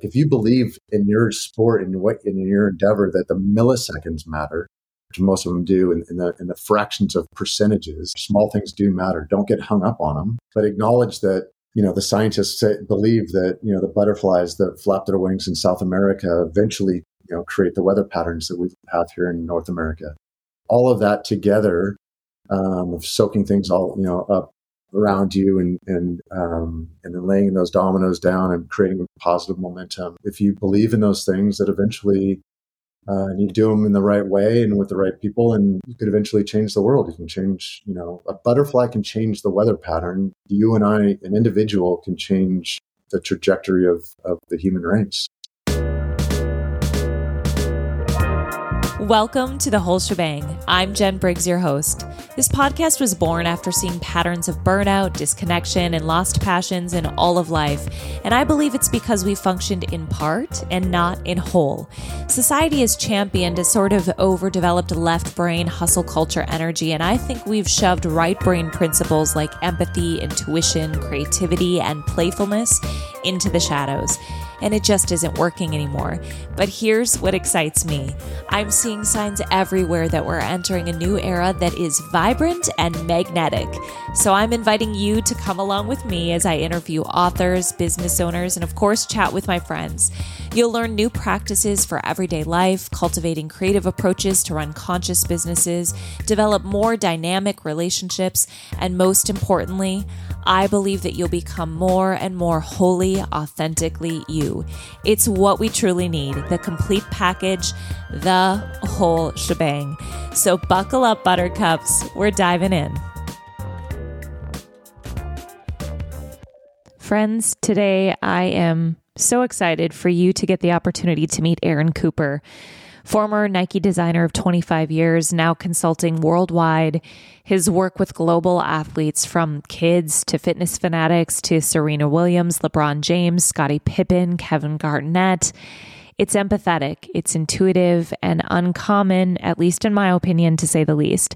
if you believe in your sport and what in your endeavor that the milliseconds matter, which most of them do in, in, the in the fractions of percentages, small things do matter. Don't get hung up on them, but acknowledge that you know the scientists say, believe that you know the butterflies that flap their wings in South America eventually you know create the weather patterns that we have here in North America. All of that together um, of soaking things all you know up around you and and um, and then laying those dominoes down and creating positive momentum. If you believe in those things, that eventually uh, and you do them in the right way and with the right people, and you could eventually change the world. You can change, you know, a butterfly can change the weather pattern. You and I, an individual, can change the trajectory of, of the human race. Welcome to the whole shebang. I'm Jen Briggs, your host. This podcast was born after seeing patterns of burnout, disconnection, and lost passions in all of life. And I believe it's because we functioned in part and not in whole. Society has championed a sort of overdeveloped left brain hustle culture energy, and I think we've shoved right brain principles like empathy, intuition, creativity, and playfulness into the shadows and it just isn't working anymore. But here's what excites me I'm seeing signs everywhere that we're entering a new era that is vibrant and magnetic. So I'm inviting you to come along with me as I interview authors, business owners, and of course, chat with my friends. You'll learn new practices for everyday life, cultivating creative approaches to run conscious businesses, develop more dynamic relationships, and most importantly, I believe that you'll become more and more wholly, authentically you. It's what we truly need the complete package, the whole shebang. So buckle up, buttercups. We're diving in. Friends, today I am so excited for you to get the opportunity to meet Aaron Cooper former Nike designer of 25 years, now consulting worldwide. His work with global athletes from kids to fitness fanatics to Serena Williams, LeBron James, Scottie Pippen, Kevin Garnett. It's empathetic, it's intuitive, and uncommon, at least in my opinion, to say the least.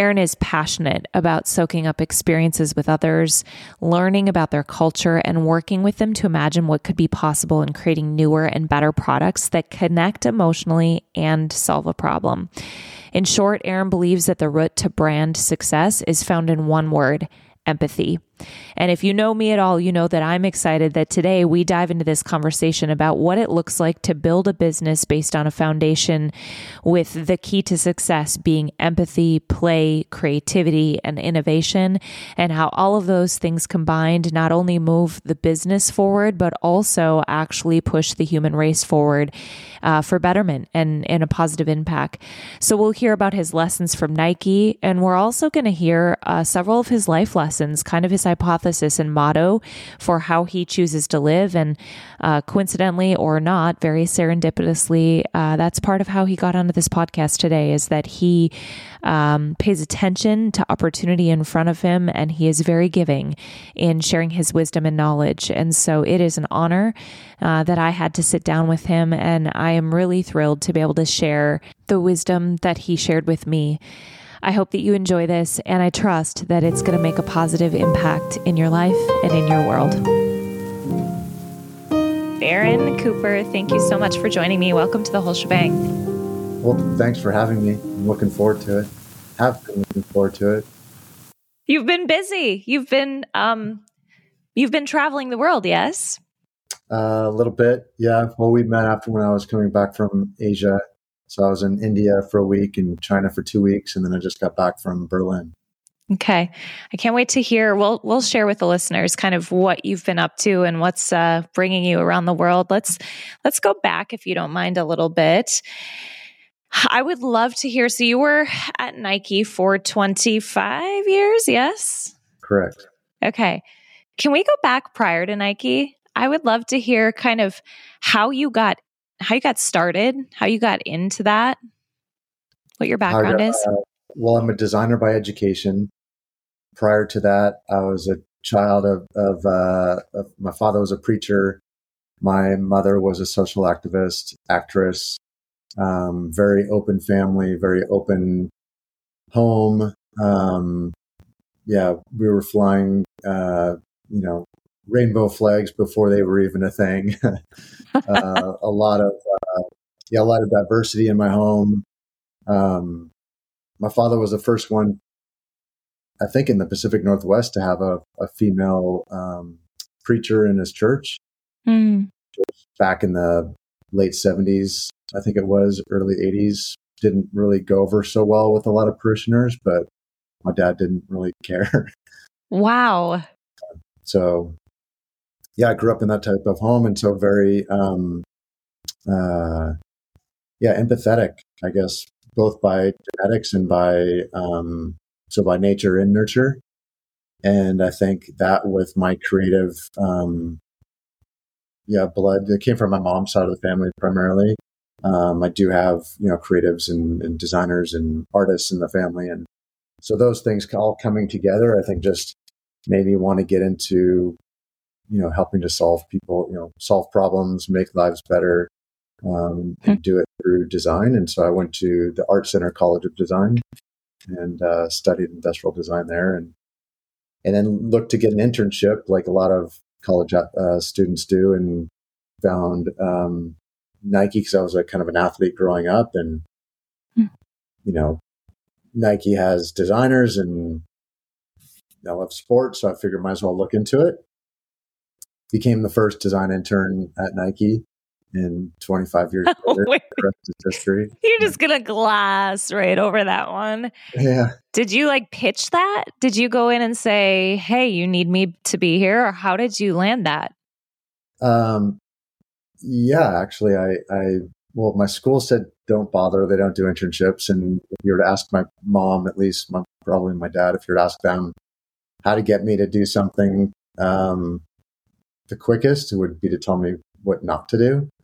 Aaron is passionate about soaking up experiences with others, learning about their culture, and working with them to imagine what could be possible in creating newer and better products that connect emotionally and solve a problem. In short, Aaron believes that the root to brand success is found in one word empathy. And if you know me at all, you know that I'm excited that today we dive into this conversation about what it looks like to build a business based on a foundation with the key to success being empathy, play, creativity, and innovation, and how all of those things combined not only move the business forward, but also actually push the human race forward uh, for betterment and, and a positive impact. So we'll hear about his lessons from Nike, and we're also going to hear uh, several of his life lessons, kind of his hypothesis and motto for how he chooses to live. And uh, coincidentally or not, very serendipitously, uh, that's part of how he got onto this podcast today is that he um, pays attention to opportunity in front of him and he is very giving in sharing his wisdom and knowledge. And so it is an honor uh, that I had to sit down with him. And I am really thrilled to be able to share the wisdom that he shared with me. I hope that you enjoy this, and I trust that it's going to make a positive impact in your life and in your world. Aaron Cooper, thank you so much for joining me. Welcome to the whole shebang. Well, thanks for having me. I'm looking forward to it. Have been looking forward to it. You've been busy. You've been um, you've been traveling the world, yes? Uh, a little bit, yeah. Well, we met after when I was coming back from Asia so I was in India for a week and China for two weeks, and then I just got back from Berlin. Okay, I can't wait to hear. We'll we'll share with the listeners kind of what you've been up to and what's uh, bringing you around the world. Let's let's go back, if you don't mind, a little bit. I would love to hear. So you were at Nike for twenty five years, yes? Correct. Okay, can we go back prior to Nike? I would love to hear kind of how you got how you got started, how you got into that, what your background got, is. Uh, well, I'm a designer by education. Prior to that, I was a child of, of, uh, of my father was a preacher. My mother was a social activist, actress. Um, very open family, very open home. Um, yeah, we were flying, uh, you know, rainbow flags before they were even a thing. uh, a lot of uh, yeah, a lot of diversity in my home. Um, my father was the first one, I think, in the Pacific Northwest to have a, a female um, preacher in his church. Mm. Back in the late seventies, I think it was early eighties. Didn't really go over so well with a lot of parishioners, but my dad didn't really care. Wow. So, yeah, I grew up in that type of home, and so very, um, uh, yeah, empathetic, I guess, both by genetics and by um, so by nature and nurture. And I think that with my creative, um, yeah, blood that came from my mom's side of the family primarily. Um, I do have you know creatives and, and designers and artists in the family, and so those things all coming together, I think, just made me want to get into you know helping to solve people you know solve problems make lives better um, and hmm. do it through design and so i went to the art center college of design and uh, studied industrial design there and and then looked to get an internship like a lot of college uh, students do and found um, nike because i was a kind of an athlete growing up and hmm. you know nike has designers and I love sports, so I figured might as well look into it. Became the first design intern at Nike in 25 years later. the rest is history. You're just gonna glass right over that one. Yeah. Did you like pitch that? Did you go in and say, "Hey, you need me to be here," or how did you land that? Um, yeah, actually, I, I well, my school said don't bother; they don't do internships. And if you were to ask my mom, at least my, probably my dad, if you were to ask them, how to get me to do something um, the quickest would be to tell me what not to do.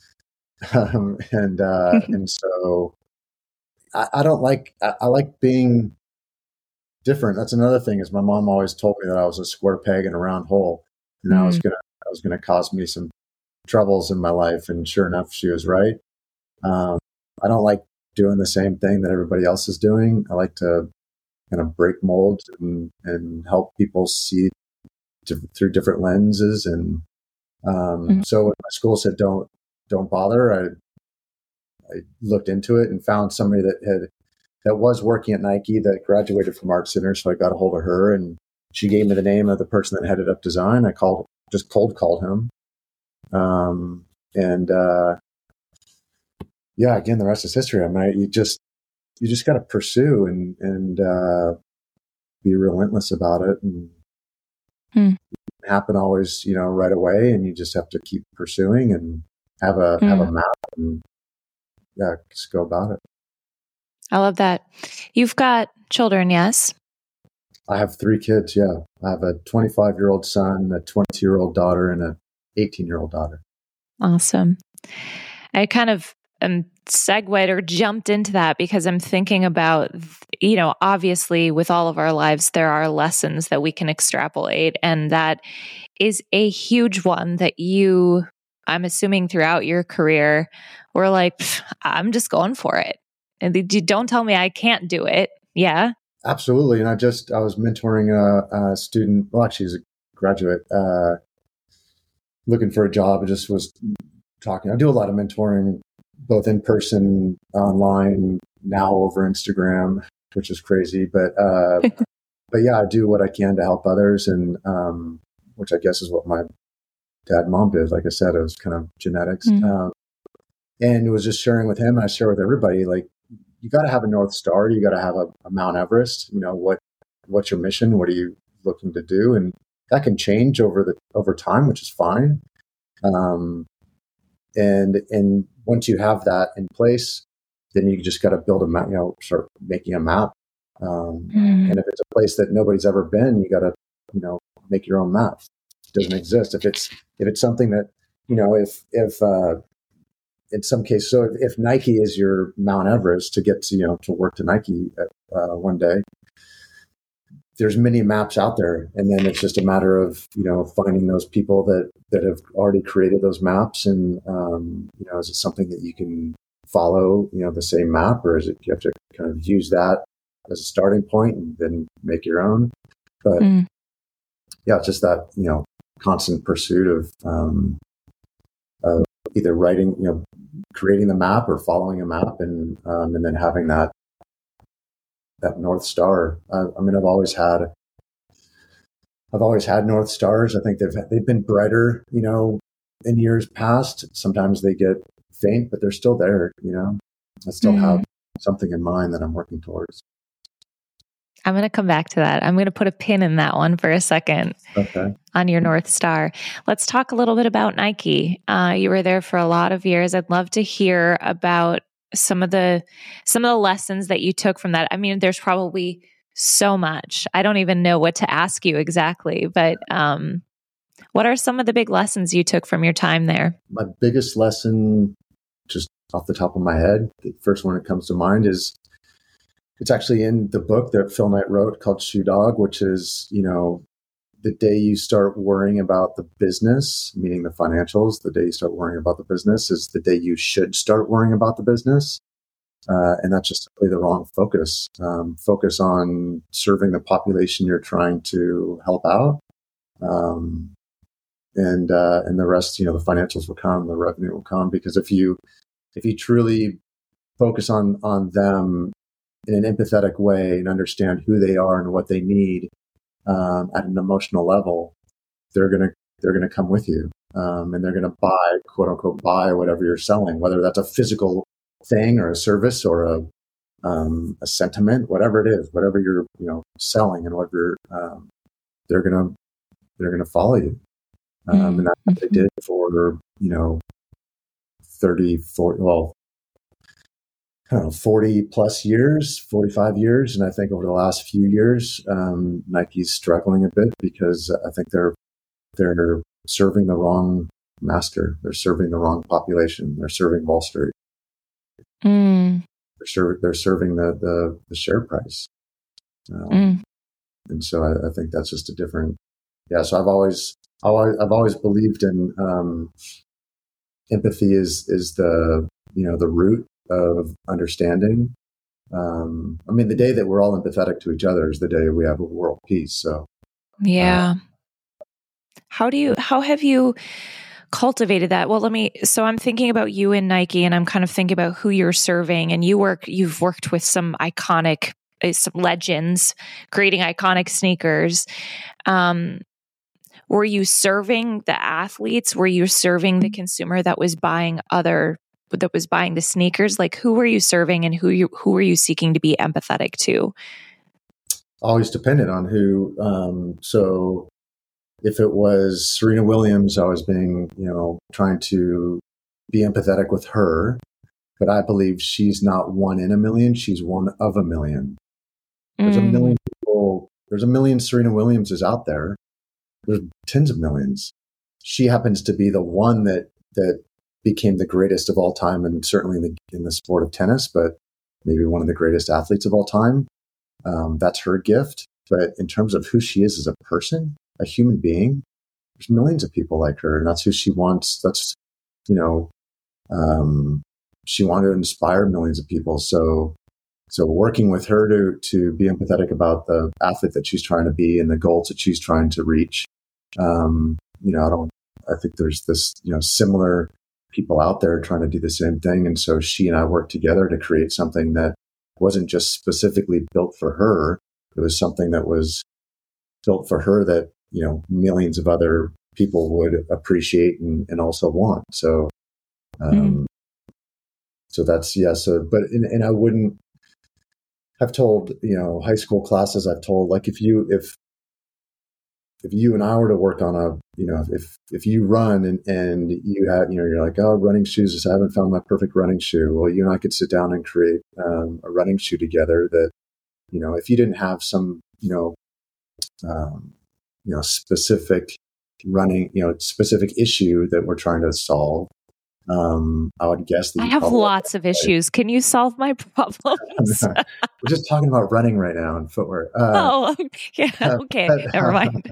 Um, and uh, and so I, I don't like I, I, like being different. That's another thing. Is my mom always told me that I was a square peg in a round hole, and mm. I was gonna I was gonna cause me some troubles in my life. And sure enough, she was right. Um, I don't like doing the same thing that everybody else is doing. I like to kind of break molds and, and help people see through different lenses. And um, mm-hmm. so when my school said don't don't bother, I I looked into it and found somebody that had that was working at Nike that graduated from Art Center. So I got a hold of her and she gave me the name of the person that headed up design. I called just cold called him. Um, and uh, yeah, again, the rest is history. I mean, you just you just got to pursue and and uh, be relentless about it and hmm. Happen always you know right away and you just have to keep pursuing and have a hmm. have a map and yeah just go about it. I love that. You've got children yes? I have three kids yeah. I have a 25 year old son a 22 year old daughter and a 18 year old daughter. Awesome. I kind of am segued or jumped into that because I'm thinking about, you know, obviously with all of our lives, there are lessons that we can extrapolate. And that is a huge one that you, I'm assuming throughout your career, were like, I'm just going for it. And don't tell me I can't do it. Yeah. Absolutely. And I just, I was mentoring a, a student, well, actually, he's a graduate, uh, looking for a job. I just was talking. I do a lot of mentoring both in person, online, now over Instagram, which is crazy. But uh, but yeah, I do what I can to help others, and um, which I guess is what my dad mom did. Like I said, it was kind of genetics, mm-hmm. um, and it was just sharing with him. And I share with everybody, like you got to have a north star. You got to have a, a Mount Everest. You know what what's your mission? What are you looking to do? And that can change over the over time, which is fine. Um, and and once you have that in place, then you just got to build a map. You know, start making a map. Um, mm. And if it's a place that nobody's ever been, you got to you know make your own map. It doesn't exist. If it's if it's something that you know if if uh, in some cases, so if, if, Nike is your Mount Everest to get to you know to work to Nike uh, one day, there's many maps out there and then it's just a matter of you know finding those people that that have already created those maps and um, you know is it something that you can follow you know the same map or is it you have to kind of use that as a starting point and then make your own but mm. yeah it's just that you know constant pursuit of, um, of either writing, you know, creating the map or following a map, and um, and then having that that north star. I, I mean, I've always had I've always had North Stars. I think they've they've been brighter, you know, in years past. Sometimes they get faint, but they're still there. You know, I still mm. have something in mind that I'm working towards. I'm going to come back to that. I'm going to put a pin in that one for a second. Okay. On your North Star. Let's talk a little bit about Nike. Uh, you were there for a lot of years. I'd love to hear about some of the some of the lessons that you took from that. I mean, there's probably so much. I don't even know what to ask you exactly, but um, what are some of the big lessons you took from your time there? My biggest lesson, just off the top of my head, the first one that comes to mind is it's actually in the book that Phil Knight wrote called Shoe Dog, which is, you know, the day you start worrying about the business, meaning the financials, the day you start worrying about the business is the day you should start worrying about the business. Uh, and that's just simply the wrong focus. Um, focus on serving the population you're trying to help out, um, and uh, and the rest, you know, the financials will come, the revenue will come. Because if you if you truly focus on on them in an empathetic way and understand who they are and what they need um, at an emotional level, they're gonna they're gonna come with you, um, and they're gonna buy quote unquote buy whatever you're selling, whether that's a physical thing or a service or a um, a sentiment, whatever it is, whatever you're you know selling and whatever um, they're gonna they're gonna follow you, um, mm-hmm. and that's what they did for you know 30, 40, well, I don't know, 40 plus years, 45 years. And I think over the last few years, um, Nike's struggling a bit because I think they're, they're serving the wrong master. They're serving the wrong population. They're serving Wall Street. Mm. They're, ser- they're serving the, the, the share price. Um, mm. And so I, I, think that's just a different, yeah. So I've always, I've always believed in, um, empathy is, is the, you know, the root of understanding. Um, I mean, the day that we're all empathetic to each other is the day we have a world peace. So, yeah. Uh, how do you, how have you, cultivated that? Well, let me. So I'm thinking about you and Nike, and I'm kind of thinking about who you're serving. And you work. You've worked with some iconic, uh, some legends, creating iconic sneakers. Um, were you serving the athletes? Were you serving the consumer that was buying other that was buying the sneakers? Like who were you serving, and who you who were you seeking to be empathetic to? Always dependent on who. Um, so if it was Serena Williams, I was being, you know, trying to be empathetic with her. But I believe she's not one in a million. She's one of a million. There's mm. a million people. There's a million Serena Williamses out there. There's tens of millions. She happens to be the one that that became the greatest of all time, and certainly in the in the sport of tennis, but maybe one of the greatest athletes of all time. Um, that's her gift. But in terms of who she is as a person, a human being. There's millions of people like her, and that's who she wants. That's, you know, um, she wanted to inspire millions of people. So, so working with her to to be empathetic about the athlete that she's trying to be and the goals that she's trying to reach. Um, you know, I don't. I think there's this, you know, similar people out there trying to do the same thing, and so she and I worked together to create something that wasn't just specifically built for her. It was something that was built for her that you know millions of other people would appreciate and, and also want. So, um, mm. so that's yeah. So, but and, and I wouldn't. I've told you know high school classes. I've told like if you if if you and I were to work on a you know if if you run and and you have you know you're like oh running shoes is I haven't found my perfect running shoe. Well, you and I could sit down and create um, a running shoe together that you know if you didn't have some you know um, you know specific running you know specific issue that we're trying to solve um, I would guess that I have lots of issues. Can you solve my problems? We're just talking about running right now and footwear. Uh, oh, yeah. Okay, but, never mind.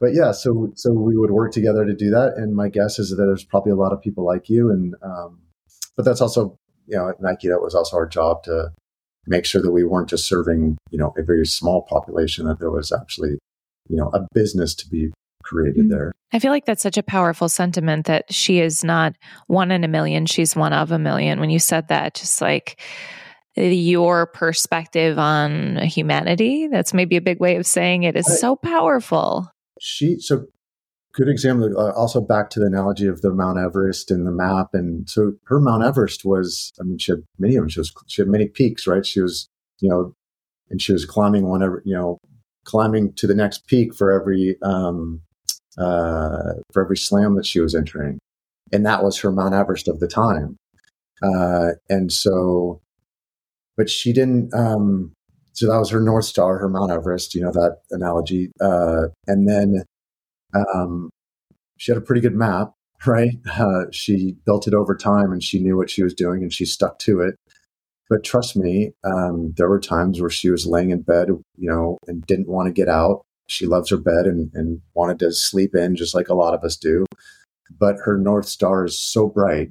but yeah, so so we would work together to do that. And my guess is that there's probably a lot of people like you. And um, but that's also you know at Nike that was also our job to make sure that we weren't just serving you know a very small population. That there was actually you know, a business to be created mm-hmm. there. I feel like that's such a powerful sentiment that she is not one in a million, she's one of a million. When you said that, just like your perspective on humanity, that's maybe a big way of saying it, is so powerful. She, so good example. Uh, also, back to the analogy of the Mount Everest and the map. And so her Mount Everest was, I mean, she had many of them. She was, she had many peaks, right? She was, you know, and she was climbing whenever, you know, climbing to the next peak for every, um, uh, for every slam that she was entering. And that was her Mount Everest of the time. Uh, and so, but she didn't, um, so that was her North Star, her Mount Everest, you know, that analogy. Uh, and then, um, she had a pretty good map, right? Uh, she built it over time and she knew what she was doing and she stuck to it. But trust me, um, there were times where she was laying in bed, you know, and didn't want to get out she loves her bed and, and wanted to sleep in just like a lot of us do. But her North Star is so bright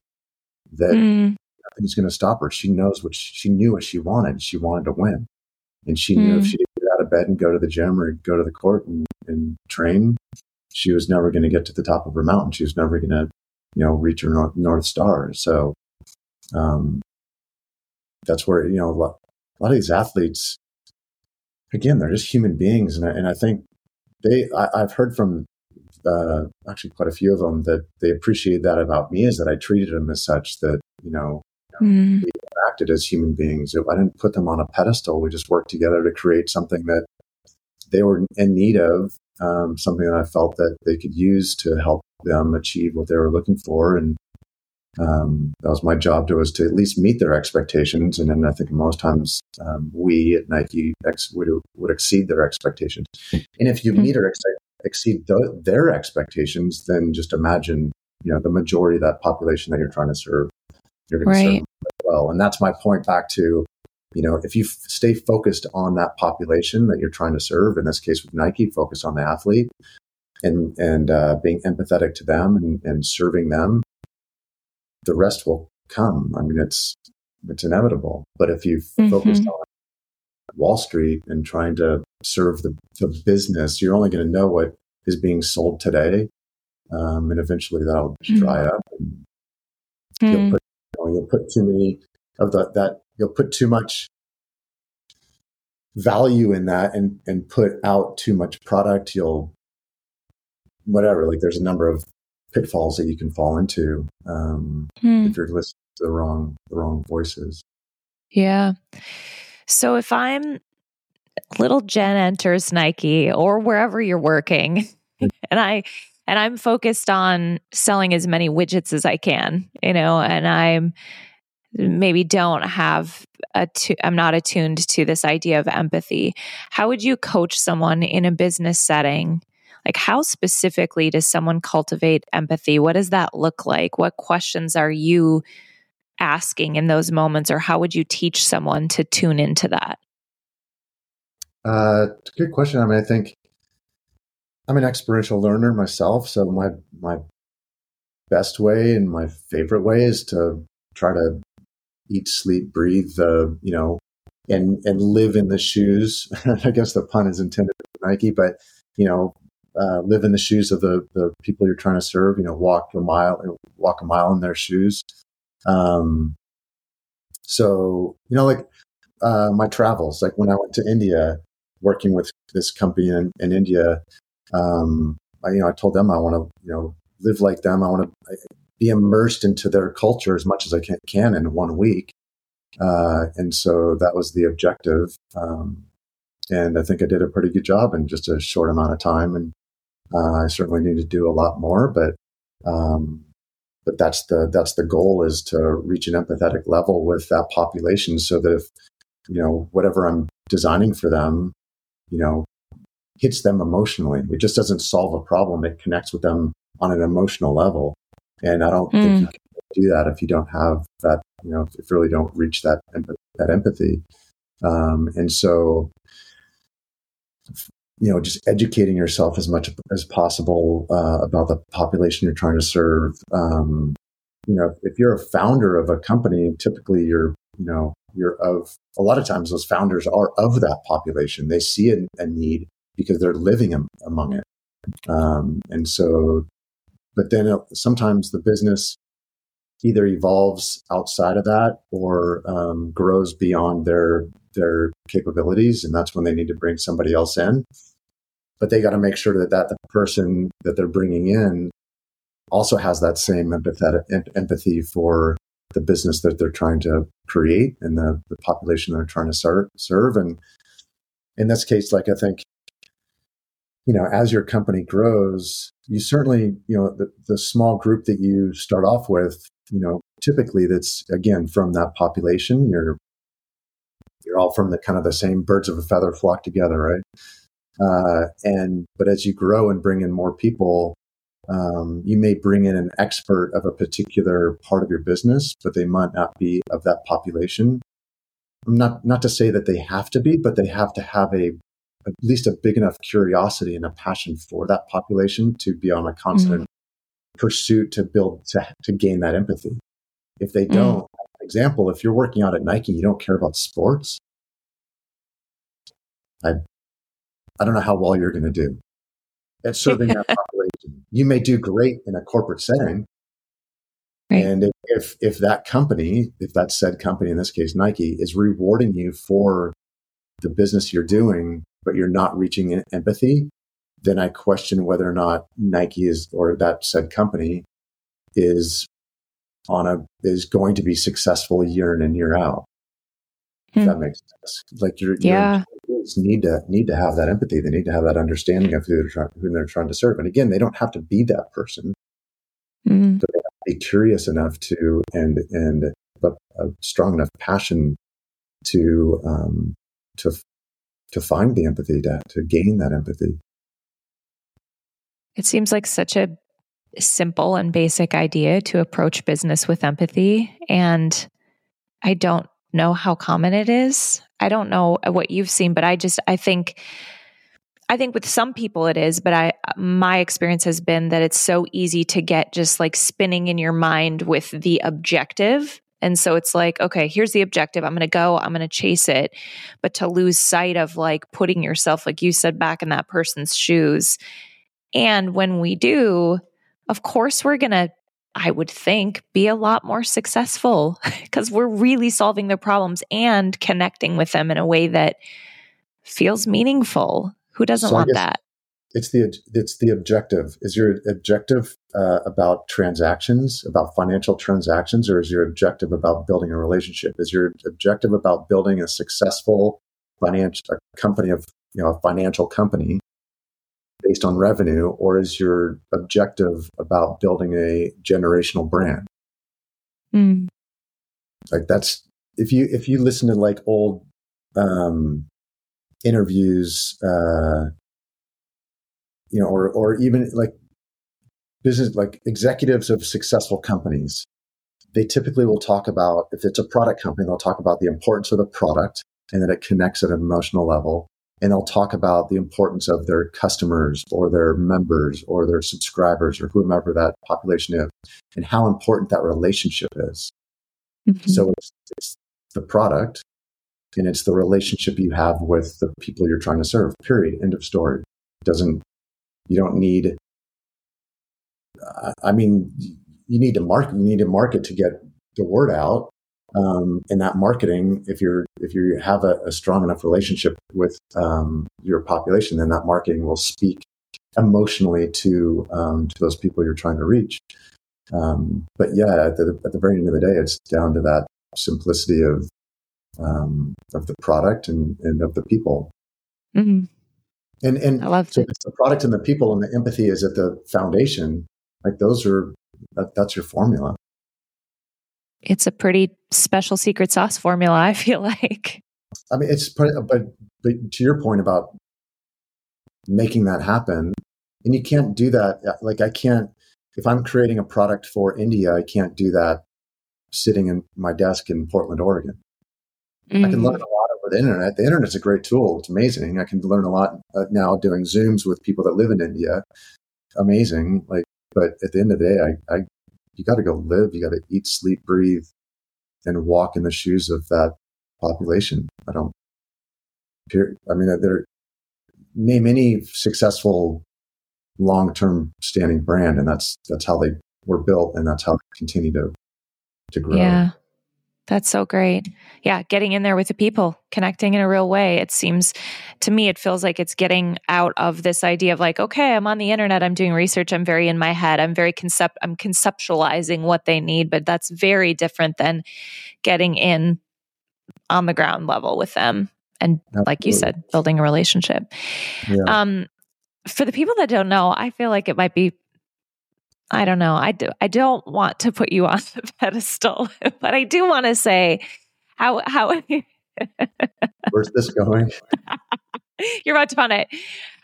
that mm. nothing's going to stop her. She knows what she, she, knew what she wanted. She wanted to win. And she mm. knew if mm. she didn't get out of bed and go to the gym or go to the court and, and train, she was never going to get to the top of her mountain. She was never going to, you know, reach her North, North Star. So, um, that's where, you know, a lot, a lot of these athletes, again, they're just human beings. And I, and I think they, I, have heard from uh, actually quite a few of them that they appreciate that about me is that I treated them as such that, you know, mm. we acted as human beings. I didn't put them on a pedestal. We just worked together to create something that they were in need of, um, something that I felt that they could use to help them achieve what they were looking for. And um, that was my job to was to at least meet their expectations. And then I think most times um, we at Nike ex- would, would exceed their expectations. And if you mm-hmm. meet or ex- exceed the, their expectations, then just imagine, you know, the majority of that population that you're trying to serve, you're going right. to serve well. And that's my point back to, you know, if you f- stay focused on that population that you're trying to serve, in this case with Nike, focus on the athlete and, and uh, being empathetic to them and, and serving them, the rest will come. I mean, it's it's inevitable. But if you mm-hmm. focus on Wall Street and trying to serve the, the business, you're only going to know what is being sold today, um, and eventually that'll mm-hmm. dry up. And mm-hmm. you'll, put, you know, you'll put too many of the, that. You'll put too much value in that and and put out too much product. You'll whatever. Like there's a number of pitfalls that you can fall into um, hmm. if you're listening to the wrong the wrong voices. Yeah. So if I'm little Jen enters Nike or wherever you're working, hmm. and I and I'm focused on selling as many widgets as I can, you know, and I'm maybe don't have a I'm not attuned to this idea of empathy. How would you coach someone in a business setting like, how specifically does someone cultivate empathy? What does that look like? What questions are you asking in those moments, or how would you teach someone to tune into that? Uh, good question. I mean, I think I'm an experiential learner myself, so my my best way and my favorite way is to try to eat, sleep, breathe, uh, you know, and and live in the shoes. I guess the pun is intended for Nike, but you know, uh, live in the shoes of the, the people you're trying to serve, you know, walk a mile, walk a mile in their shoes. Um, so, you know, like, uh, my travels, like when I went to India, working with this company in, in India, um, I, you know, I told them I want to, you know, live like them. I want to be immersed into their culture as much as I can, can in one week. Uh, and so that was the objective. Um, and I think I did a pretty good job in just a short amount of time. And uh, I certainly need to do a lot more, but um, but that's the that's the goal is to reach an empathetic level with that population, so that if you know whatever I'm designing for them, you know, hits them emotionally. It just doesn't solve a problem; it connects with them on an emotional level. And I don't mm. think you can do that if you don't have that. You know, if you really don't reach that that empathy. Um, and so you know, just educating yourself as much as possible uh, about the population you're trying to serve. Um, you know, if you're a founder of a company, typically you're, you know, you're of a lot of times those founders are of that population. They see a, a need because they're living among it. Um, and so, but then sometimes the business either evolves outside of that or um, grows beyond their their capabilities, and that's when they need to bring somebody else in. But they got to make sure that that the person that they're bringing in also has that same empathetic empathy for the business that they're trying to create and the, the population they're trying to serve, serve. And in this case, like I think, you know, as your company grows, you certainly, you know, the, the small group that you start off with, you know, typically that's again from that population. You're you're all from the kind of the same birds of a feather flock together, right? Uh, and but as you grow and bring in more people, um, you may bring in an expert of a particular part of your business, but they might not be of that population. Not not to say that they have to be, but they have to have a at least a big enough curiosity and a passion for that population to be on a constant mm-hmm. Pursuit to build to, to gain that empathy. If they mm. don't, example, if you're working out at Nike, you don't care about sports. I I don't know how well you're going to do at serving that population. You may do great in a corporate setting. Right. And if, if that company, if that said company, in this case, Nike, is rewarding you for the business you're doing, but you're not reaching empathy, then I question whether or not Nike is, or that said company is on a, is going to be successful year in and year out. Hmm. that makes sense. Like you're, yeah. Need to need to have that empathy. They need to have that understanding of who they're trying, who they're trying to serve. And again, they don't have to be that person. Mm-hmm. But they have to be curious enough to and and a, a strong enough passion to um, to to find the empathy to to gain that empathy. It seems like such a simple and basic idea to approach business with empathy, and I don't know how common it is. I don't know what you've seen, but I just I think I think with some people it is, but I my experience has been that it's so easy to get just like spinning in your mind with the objective. And so it's like, okay, here's the objective. I'm going to go, I'm going to chase it. But to lose sight of like putting yourself like you said back in that person's shoes. And when we do, of course we're going to I would think, be a lot more successful because we're really solving their problems and connecting with them in a way that feels meaningful. Who doesn't so want that? It's the it's the objective. Is your objective uh, about transactions, about financial transactions, or is your objective about building a relationship? Is your objective about building a successful financial company of you know a financial company based on revenue, or is your objective about building a generational brand? Mm. Like that's if you if you listen to like old um, interviews, uh, you know, or or even like business like executives of successful companies, they typically will talk about if it's a product company, they'll talk about the importance of the product and that it connects at an emotional level and they'll talk about the importance of their customers or their members or their subscribers or whomever that population is and how important that relationship is. Mm-hmm. So it's, it's, the product and it's the relationship you have with the people you're trying to serve, period. End of story. It doesn't, you don't need, I mean, you need to market, you need to market to get the word out um, in that marketing, if you're if you have a, a strong enough relationship with um, your population, then that marketing will speak emotionally to um, to those people you're trying to reach. Um, but yeah, at the, at the very end of the day, it's down to that simplicity of um, of the product and, and of the people. Mm-hmm. And and I love so the product and the people and the empathy is at the foundation. Like those are that, that's your formula it's a pretty special secret sauce formula, I feel like. I mean, it's, but, but to your point about making that happen, and you can't do that. Uh, like, I can't, if I'm creating a product for India, I can't do that sitting in my desk in Portland, Oregon. Mm-hmm. I can learn mm. a lot over the internet. The internet's a great tool. It's amazing. I can learn a lot uh, now doing Zooms with people that live in India. Amazing. Like, but at the end of the day, I, I you got to go live. You got to eat, sleep, breathe, and walk in the shoes of that population. I don't. I mean, there. Name any successful long term standing brand, and that's that's how they were built, and that's how they continue to to grow. Yeah. That's so great. Yeah, getting in there with the people, connecting in a real way. It seems to me, it feels like it's getting out of this idea of like, okay, I'm on the internet, I'm doing research, I'm very in my head, I'm very concept, I'm conceptualizing what they need, but that's very different than getting in on the ground level with them. And Absolutely. like you said, building a relationship. Yeah. Um, for the people that don't know, I feel like it might be I don't know. I do I don't want to put you on the pedestal, but I do want to say how how Where's this going? You're about to find it.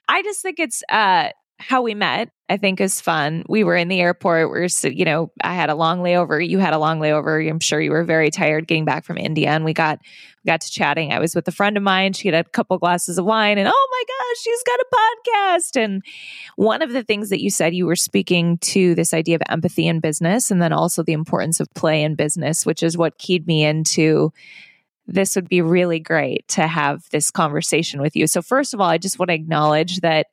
I just think it's uh how we met, I think is fun. We were in the airport. We are you know, I had a long layover. You had a long layover. I'm sure you were very tired getting back from India. And we got we got to chatting. I was with a friend of mine. She had a couple glasses of wine and oh my gosh, she's got a podcast. And one of the things that you said, you were speaking to this idea of empathy in business and then also the importance of play in business, which is what keyed me into this would be really great to have this conversation with you. So first of all, I just want to acknowledge that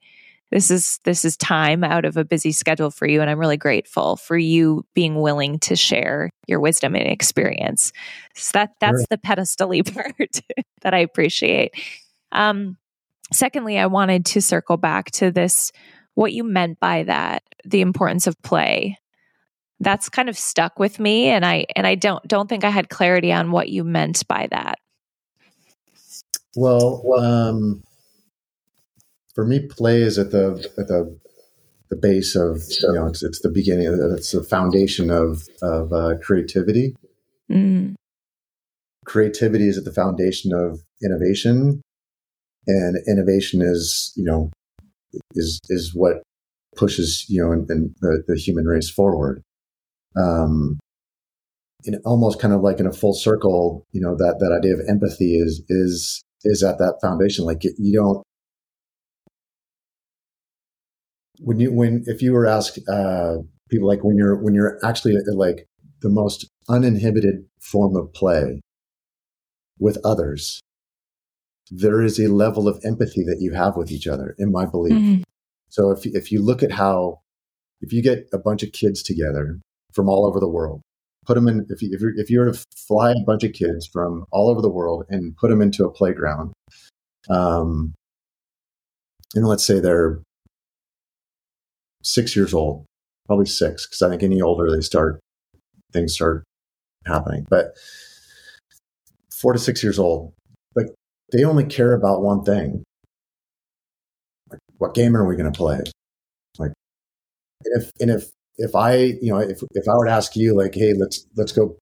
this is this is time out of a busy schedule for you and i'm really grateful for you being willing to share your wisdom and experience. So that that's sure. the pedestal part that i appreciate. Um, secondly i wanted to circle back to this what you meant by that the importance of play. That's kind of stuck with me and i and i don't don't think i had clarity on what you meant by that. Well um for me, play is at the at the the base of you know it's it's the beginning. It's the foundation of of uh, creativity. Mm. Creativity is at the foundation of innovation, and innovation is you know is is what pushes you know in, in the, the human race forward. Um, in almost kind of like in a full circle, you know that that idea of empathy is is is at that foundation. Like you don't when you when if you were asked uh, people like when you're when you're actually like the most uninhibited form of play with others there is a level of empathy that you have with each other in my belief mm-hmm. so if if you look at how if you get a bunch of kids together from all over the world put them in if you if, you're, if you were to fly a bunch of kids from all over the world and put them into a playground um and let's say they're six years old, probably six, because I think any older they start things start happening. But four to six years old, like they only care about one thing. Like, what game are we going to play? Like, and if and if if I you know if if I were to ask you like, hey, let's let's go,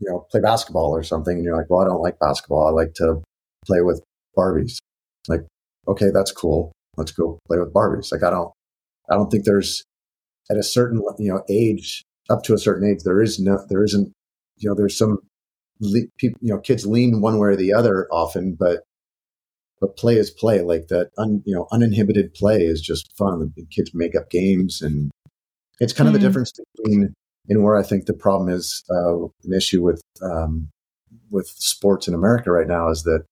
you know, play basketball or something, and you're like, well, I don't like basketball. I like to play with Barbies. Like, okay, that's cool. Let's go play with Barbies. Like, I don't I don't think there's at a certain you know age up to a certain age there is no there isn't you know there's some le- people you know kids lean one way or the other often but but play is play like that un, you know uninhibited play is just fun the kids make up games and it's kind mm. of the hmm. difference between and where I think the problem is uh, an issue with um, with sports in America right now is that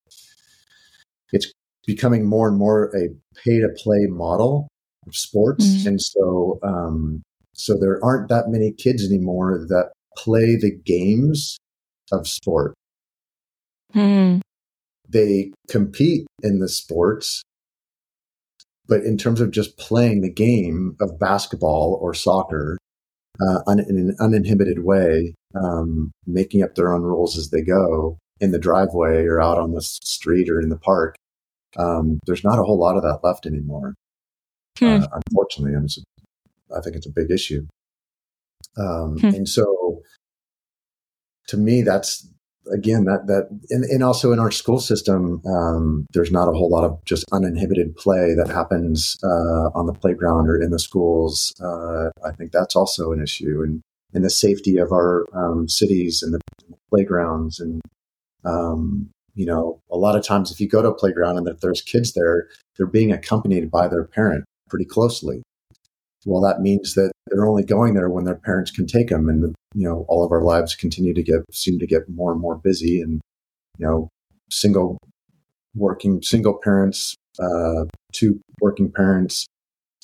it's becoming more and more a pay to play model of sports. Mm-hmm. And so, um, so there aren't that many kids anymore that play the games of sport. Mm. They compete in the sports, but in terms of just playing the game of basketball or soccer uh, un- in an uninhibited way, um, making up their own rules as they go in the driveway or out on the street or in the park, um, there's not a whole lot of that left anymore. Hmm. Uh, unfortunately, and I think it's a big issue. Um, hmm. And so, to me, that's again that that and, and also in our school system, um, there's not a whole lot of just uninhibited play that happens uh, on the playground or in the schools. Uh, I think that's also an issue, and and the safety of our um, cities and the playgrounds and um, you know, a lot of times if you go to a playground and if there's kids there, they're being accompanied by their parent pretty closely. Well, that means that they're only going there when their parents can take them. And, you know, all of our lives continue to get, seem to get more and more busy and, you know, single working, single parents, uh, two working parents,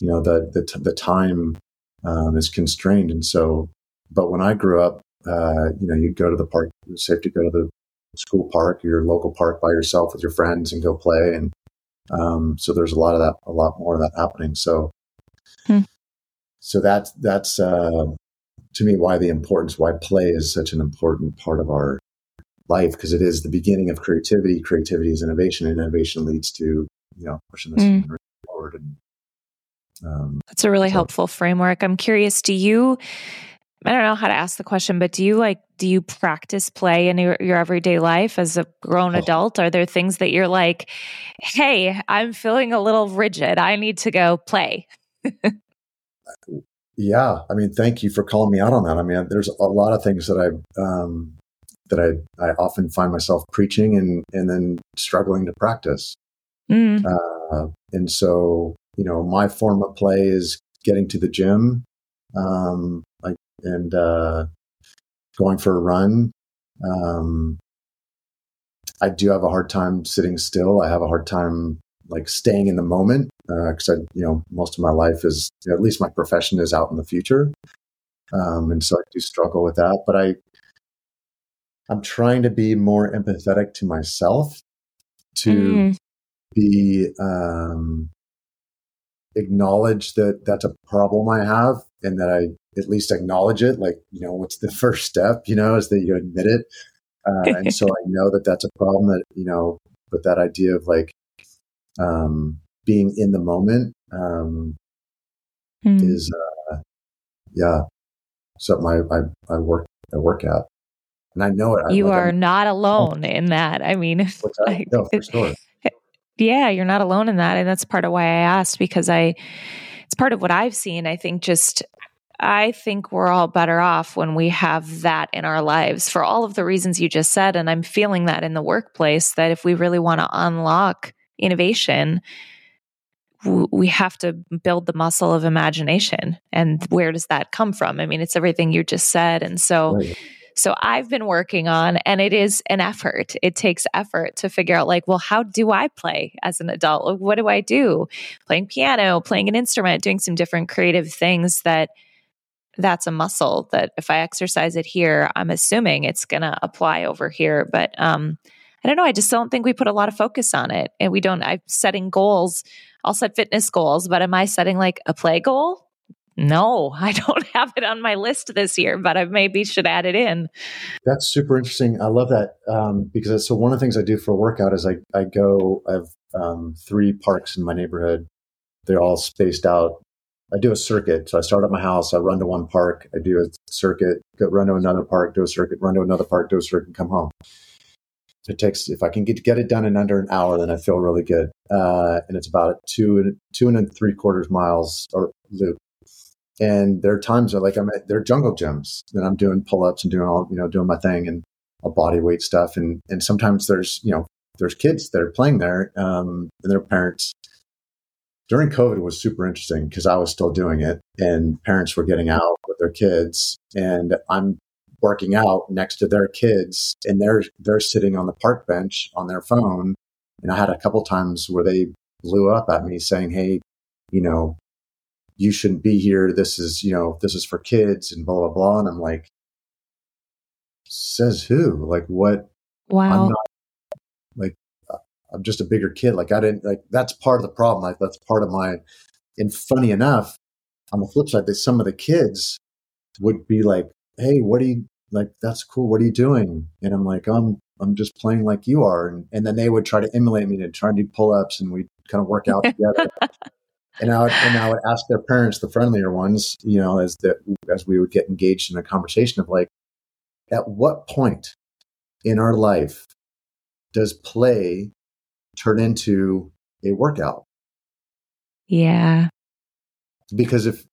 you know, the, the, the time um, is constrained. And so, but when I grew up, uh, you know, you'd go to the park, safe to go to the school park, your local park by yourself with your friends and go play. And um, so there's a lot of that, a lot more of that happening. So, hmm. so that's, that's, uh, to me, why the importance, why play is such an important part of our life, because it is the beginning of creativity. Creativity is innovation, and innovation leads to, you know, pushing this mm. forward. And, um, That's a really so. helpful framework. I'm curious, do you, I don't know how to ask the question, but do you like, do you practice play in your, your everyday life as a grown oh. adult? Are there things that you're like, hey, I'm feeling a little rigid. I need to go play? Yeah, I mean, thank you for calling me out on that. I mean, there's a lot of things that I um, that I I often find myself preaching and and then struggling to practice. Mm. Uh, and so, you know, my form of play is getting to the gym, um, and uh, going for a run. Um, I do have a hard time sitting still. I have a hard time like staying in the moment because uh, I, you know, most of my life is at least my profession is out in the future, um, and so I do struggle with that. But I, I'm trying to be more empathetic to myself, to mm. be um, acknowledge that that's a problem I have, and that I at least acknowledge it. Like, you know, what's the first step? You know, is that you admit it. Uh, and so I know that that's a problem that, you know, but that idea of like, um, being in the moment um, mm. is uh, yeah something I, I, I work I work at, and I know it. You like, are I'm, not alone in that. I mean, like, no, for sure. Yeah, you're not alone in that, and that's part of why I asked because I it's part of what I've seen. I think just I think we're all better off when we have that in our lives for all of the reasons you just said. And I'm feeling that in the workplace that if we really want to unlock innovation, we have to build the muscle of imagination. And where does that come from? I mean, it's everything you just said. And so, right. So I've been working on, and it is an effort. It takes effort to figure out, like, well, how do I play as an adult? What do I do? Playing piano, playing an instrument, doing some different creative things that that's a muscle that if I exercise it here, I'm assuming it's going to apply over here. But, um, I don't know. I just don't think we put a lot of focus on it. And we don't, I'm setting goals. I'll set fitness goals, but am I setting like a play goal? No, I don't have it on my list this year, but I maybe should add it in. That's super interesting. I love that um, because so one of the things I do for a workout is I, I go, I have um, three parks in my neighborhood. They're all spaced out. I do a circuit. So I start at my house, I run to one park, I do a circuit, go run to another park, do a circuit, run to another park, do a circuit, and come home it takes if I can get get it done in under an hour, then I feel really good. Uh, and it's about two and two and three quarters miles or loop. And there are times that like I'm at they're jungle gyms and I'm doing pull ups and doing all you know doing my thing and all body weight stuff. And and sometimes there's you know there's kids that are playing there um, and their parents. During COVID, was super interesting because I was still doing it, and parents were getting out with their kids, and I'm working out next to their kids and they're they're sitting on the park bench on their phone and i had a couple times where they blew up at me saying hey you know you shouldn't be here this is you know this is for kids and blah blah blah and i'm like says who like what wow i'm not like uh, i'm just a bigger kid like i didn't like that's part of the problem like that's part of my and funny enough on the flip side that some of the kids would be like hey what do you like that's cool. What are you doing? And I'm like, I'm I'm just playing like you are. And, and then they would try to emulate me to try and do pull ups and we'd kind of work out together. and I would and I would ask their parents, the friendlier ones, you know, as that as we would get engaged in a conversation of like, at what point in our life does play turn into a workout? Yeah. Because if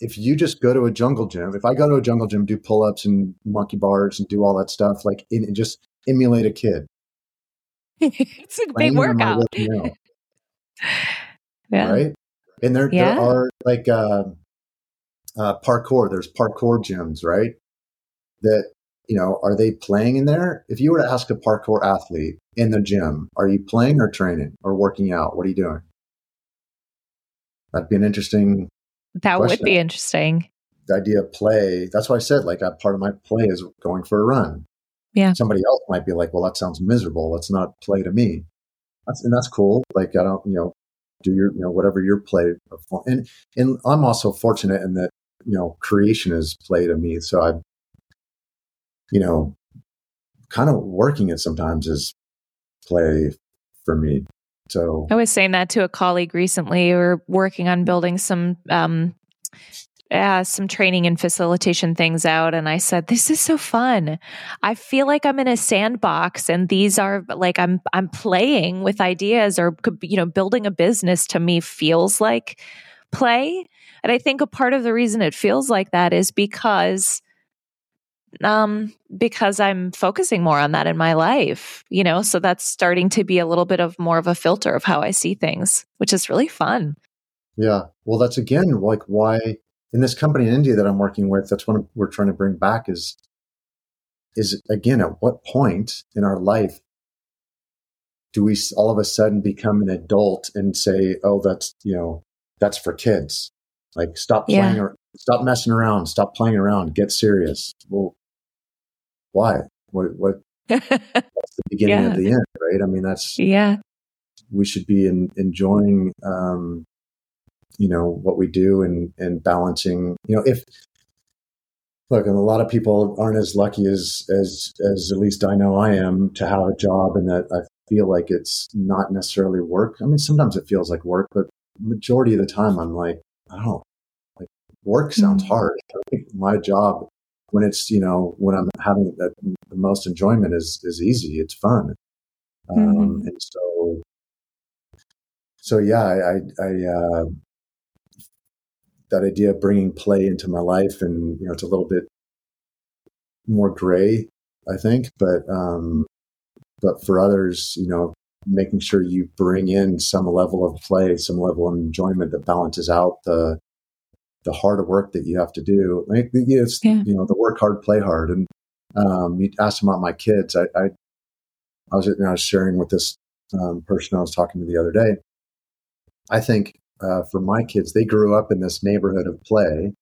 if you just go to a jungle gym, if I go to a jungle gym, do pull ups and monkey bars and do all that stuff, like in, and just emulate a kid. it's a big workout. yeah. Right. And there, yeah. there are like uh, uh, parkour. There's parkour gyms, right? That you know, are they playing in there? If you were to ask a parkour athlete in the gym, are you playing or training or working out? What are you doing? That'd be an interesting. That question. would be interesting. The idea of play. That's why I said like a part of my play is going for a run. Yeah. Somebody else might be like, well, that sounds miserable. Let's not play to me. That's, and that's cool. Like I don't, you know, do your, you know, whatever your play. And and I'm also fortunate in that you know creation is play to me. So I, you know, kind of working it sometimes is play for me. So I was saying that to a colleague recently. We are working on building some um, uh, some training and facilitation things out, and I said, "This is so fun. I feel like I'm in a sandbox, and these are like I'm I'm playing with ideas, or you know, building a business. To me, feels like play, and I think a part of the reason it feels like that is because." um, because I'm focusing more on that in my life, you know, so that's starting to be a little bit of more of a filter of how I see things, which is really fun. Yeah. Well, that's again like why in this company in India that I'm working with, that's what we're trying to bring back is, is again, at what point in our life do we all of a sudden become an adult and say, oh, that's, you know, that's for kids. Like stop playing yeah. or stop messing around, stop playing around, get serious. Well, why? What, what, that's the beginning yeah. of the end, right? I mean, that's, yeah, we should be in, enjoying, um, you know, what we do and, and balancing, you know, if, look, and a lot of people aren't as lucky as, as, as at least I know I am to have a job and that I feel like it's not necessarily work. I mean, sometimes it feels like work, but majority of the time I'm like, I don't like work sounds mm-hmm. hard. I think my job when it's you know when I'm having that the most enjoyment is is easy. It's fun, um, mm-hmm. and so so yeah, I, I, I uh, that idea of bringing play into my life, and you know, it's a little bit more gray, I think, but um, but for others, you know, making sure you bring in some level of play, some level of enjoyment that balances out the the hard work that you have to do. Like, it's, yeah. you know, the work hard, play hard. And um, you asked about my kids. I, I, I was, you know, I was sharing with this um, person I was talking to the other day. I think uh, for my kids, they grew up in this neighborhood of play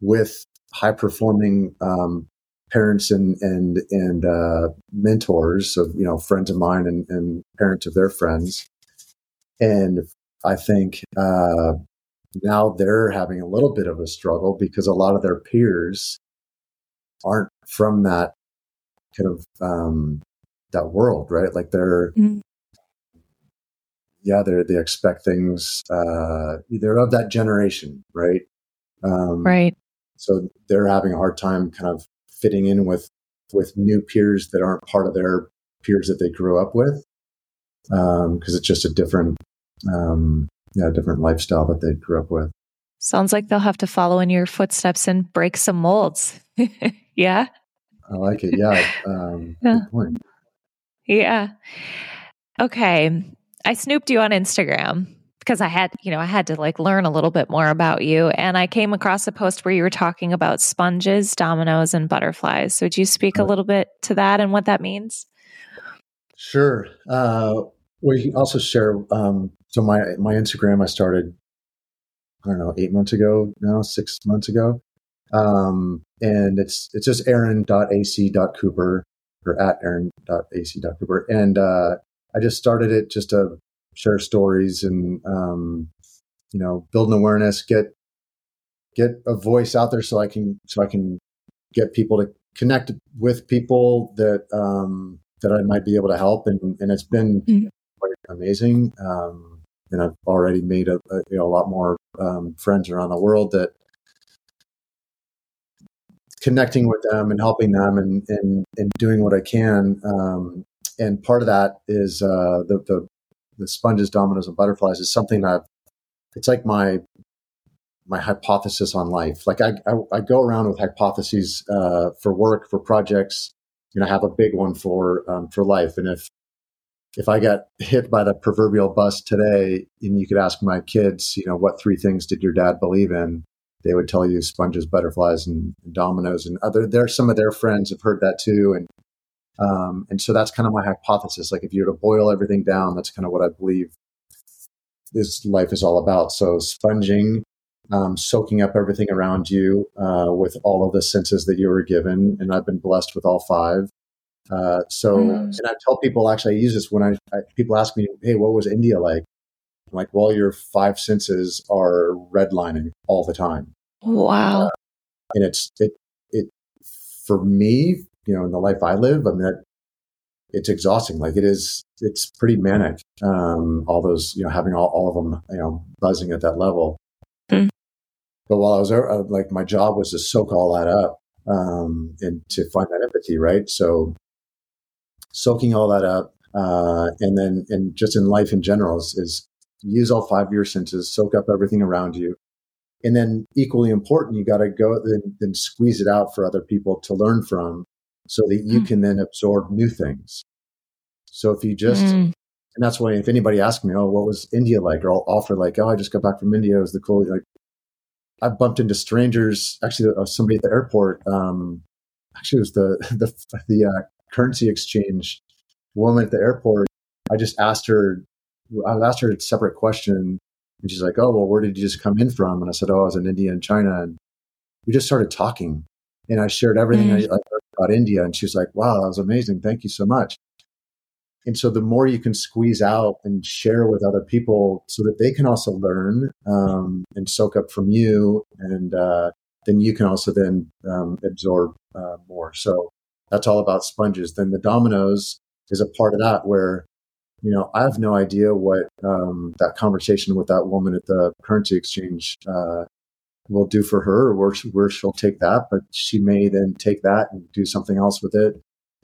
with high performing um, parents and and and uh, mentors of you know friends of mine and, and parents of their friends. And I think uh, now they're having a little bit of a struggle because a lot of their peers aren't from that kind of um, that world, right? Like they're mm-hmm. Yeah, they they expect things. Uh, they're of that generation, right? Um, right. So they're having a hard time kind of fitting in with with new peers that aren't part of their peers that they grew up with because um, it's just a different um, yeah, different lifestyle that they grew up with. Sounds like they'll have to follow in your footsteps and break some molds. yeah. I like it. Yeah. Um, yeah. Good point. Yeah. Okay. I snooped you on Instagram because I had, you know, I had to like learn a little bit more about you. And I came across a post where you were talking about sponges, dominoes, and butterflies. So would you speak a little bit to that and what that means? Sure. Uh, we also share um, so my my Instagram I started I don't know eight months ago now six months ago, um, and it's it's just Aaron.ac.cooper or at Aaron.ac.cooper, and uh, I just started it just to share stories and um, you know build an awareness, get get a voice out there so I can so I can get people to connect with people that um, that I might be able to help, and and it's been mm-hmm. quite amazing. Um, and I've already made a, a, you know, a lot more um, friends around the world that connecting with them and helping them and and, and doing what I can. Um, and part of that is uh, the, the the sponges, dominoes, and butterflies is something that it's like my my hypothesis on life. Like I, I, I go around with hypotheses uh, for work, for projects. You know, I have a big one for um, for life. And if if I got hit by the proverbial bus today and you could ask my kids, you know, what three things did your dad believe in? They would tell you sponges, butterflies, and, dominoes, and other. There, some of their friends have heard that too, and um, and so that's kind of my hypothesis. Like if you were to boil everything down, that's kind of what I believe this life is all about. So sponging, um, soaking up everything around you uh, with all of the senses that you were given, and I've been blessed with all five. Uh, so, mm. and I tell people actually I use this when I, I, people ask me, "Hey, what was India like?" I'm like, well, your five senses are redlining all the time. Wow. Uh, and it's it it for me, you know, in the life I live, I mean, that, it's exhausting. Like it is, it's pretty manic. Um, all those, you know, having all, all of them, you know, buzzing at that level. Mm. But while I was there, uh, like my job was to soak all that up um, and to find that empathy, right? So soaking all that up, uh, and then and just in life in general is, is use all five of your senses, soak up everything around you. And then equally important, you got to go then, then squeeze it out for other people to learn from so that you mm. can then absorb new things. So if you just, mm. and that's why if anybody asks me, oh, what was India like? Or I'll offer like, oh, I just got back from India. It was the cool, like, I bumped into strangers, actually uh, somebody at the airport. Um, actually it was the, the, the uh, currency exchange woman at the airport. I just asked her, I asked her a separate question and she's like, oh, well, where did you just come in from? And I said, oh, I was in India and China. And we just started talking and I shared everything mm. I, I about India. And she's like, wow, that was amazing. Thank you so much. And so the more you can squeeze out and share with other people so that they can also learn um, and soak up from you, and uh, then you can also then um, absorb uh, more. So that's all about sponges. Then the dominoes is a part of that where, you know, I have no idea what um, that conversation with that woman at the currency exchange uh, will do for her or where, where she'll take that, but she may then take that and do something else with it.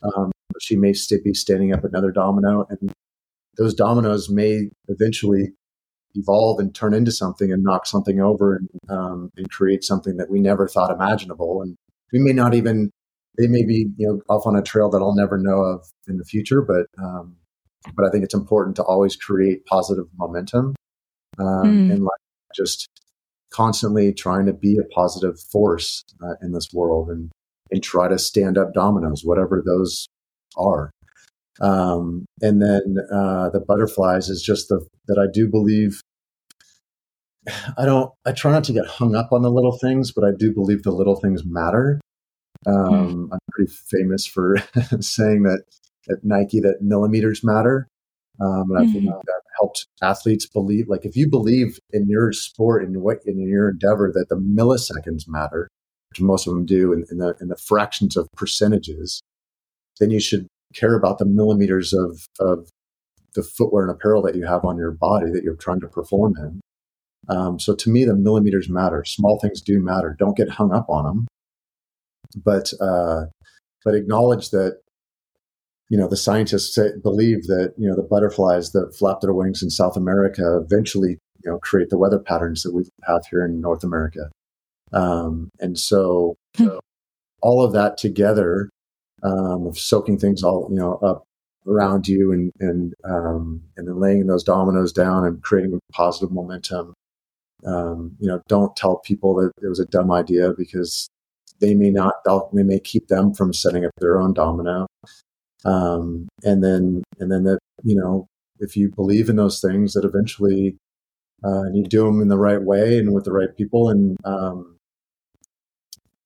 Um, she may be standing up another domino and those dominoes may eventually evolve and turn into something and knock something over and, um, and create something that we never thought imaginable. And we may not even, they may be, you know, off on a trail that I'll never know of in the future, but, um, but I think it's important to always create positive momentum um, mm. and like just constantly trying to be a positive force uh, in this world and and try to stand up dominoes, whatever those are. Um, and then uh, the butterflies is just the that I do believe. I don't. I try not to get hung up on the little things, but I do believe the little things matter. Um, mm. I'm pretty famous for saying that at Nike that millimeters matter. Um, and. I think that helped athletes believe, like if you believe in your sport and what in your endeavor that the milliseconds matter, which most of them do in, in, the in the fractions of percentages, then you should care about the millimeters of of the footwear and apparel that you have on your body that you're trying to perform in. Um, so to me, the millimeters matter. Small things do matter. Don't get hung up on them, but uh, but acknowledge that you know, the scientists say, believe that, you know, the butterflies that flap their wings in South America eventually, you know, create the weather patterns that we have here in North America. Um, and so, hmm. so, all of that together, um, of soaking things all, you know, up around you and, and, um, and then laying those dominoes down and creating positive momentum. Um, you know, don't tell people that it was a dumb idea because they may not, they may keep them from setting up their own domino. Um, and then, and then that, you know, if you believe in those things that eventually, uh, and you do them in the right way and with the right people and, um,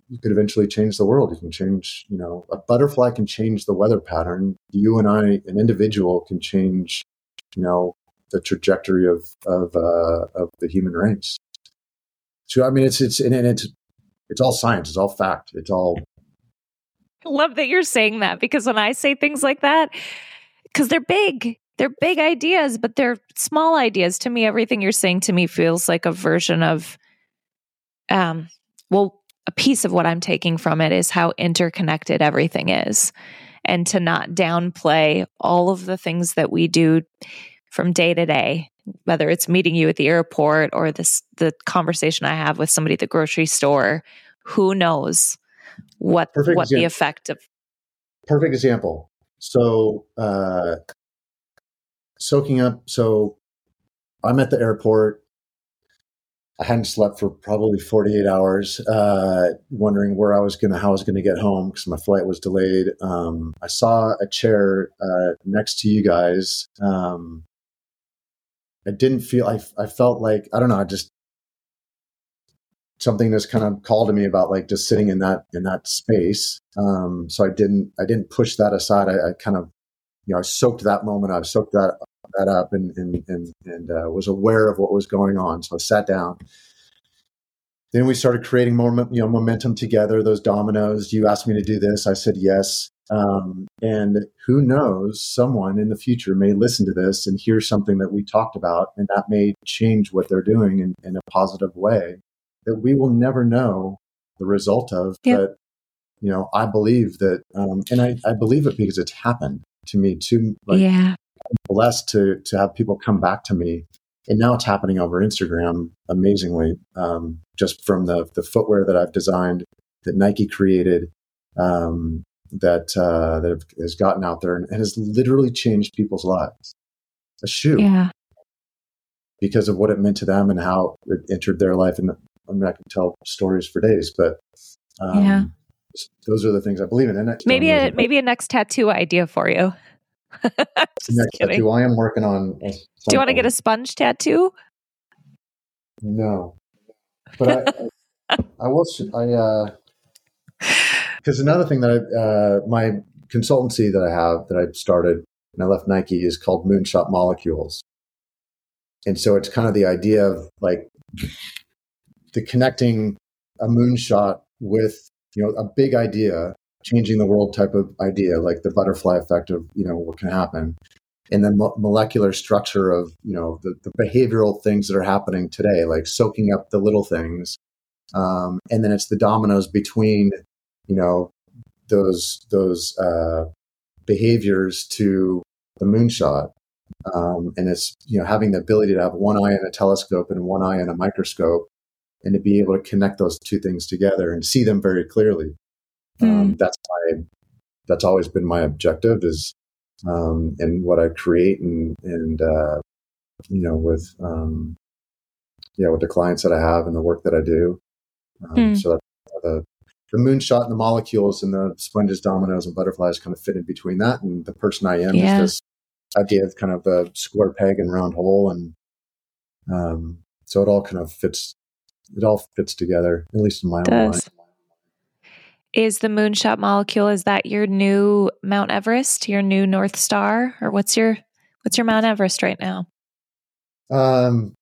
you could eventually change the world. You can change, you know, a butterfly can change the weather pattern. You and I, an individual, can change, you know, the trajectory of of uh, of the human race. So I mean, it's it's and it's it's all science. It's all fact. It's all love that you're saying that because when I say things like that, because they're big, they're big ideas, but they're small ideas. To me, everything you're saying to me feels like a version of, um, well, a piece of what I'm taking from it is how interconnected everything is. And to not downplay all of the things that we do from day to day, whether it's meeting you at the airport or this the conversation I have with somebody at the grocery store, who knows what perfect what example. the effect of perfect example. So uh soaking up so i'm at the airport. I hadn't slept for probably 48 hours uh wondering where i was gonna how i was gonna get home because my flight was delayed. Um i saw a chair uh next to you guys. Um I didn't feel I I felt like I don't know I just something that's kind of called to me about like just sitting in that in that space. Um, so I didn't I didn't push that aside. I, I, kind of you know I soaked that moment. I soaked that that up and and and, and uh, was aware of what was going on. So I sat down. Then we started creating more you know momentum together. Those dominoes. You asked me to do this. I said yes. Um, and who knows, someone in the future may listen to this and hear something that we talked about, and that may change what they're doing in, in a positive way that we will never know the result of. Yep. But, you know, I believe that, um, and I, I believe it because it's happened to me too. Like, yeah. I'm blessed to, to have people come back to me. And now it's happening over Instagram amazingly, um, just from the, the footwear that I've designed, that Nike created, um, that uh, that has gotten out there and, and, has literally changed people's lives. A shoe, yeah, because of what it meant to them and how it entered their life. And I mean, I can tell stories for days, but um, yeah, those are the things I believe in. And maybe a maybe a next tattoo idea for you. next kidding. tattoo, I am working on. Do you want to get a sponge tattoo? No, but I, I, I will. I because uh, another thing that I, uh, my consultancy that I have that I started and I left Nike is called Moonshot Molecules, and so it's kind of the idea of like the connecting a moonshot with you know a big idea changing the world type of idea like the butterfly effect of you know what can happen. And the mo- molecular structure of you know the, the, behavioral things that are happening today like soaking up the little things um, and then it's the dominoes between you know those those uh, behaviors to the moonshot um, and it's you know having the ability to have one eye in a telescope and one eye in a microscope and to be able to connect those two things together and see them very clearly. Mm. Um, that's my that's always been my objective is um, and what I create and and uh, you know with um, yeah with the clients that I have and the work that I do. Mm. So the the moonshot and the molecules and the sponges, dominoes, and butterflies kind of fit in between that. And the person I am yeah. is this idea of kind of the square peg and round hole, and um, so it all kind of fits it all fits together, at least in my own mind. Is the moonshot molecule is that your new Mount Everest, your new North Star, or what's your what's your Mount Everest right now? Um,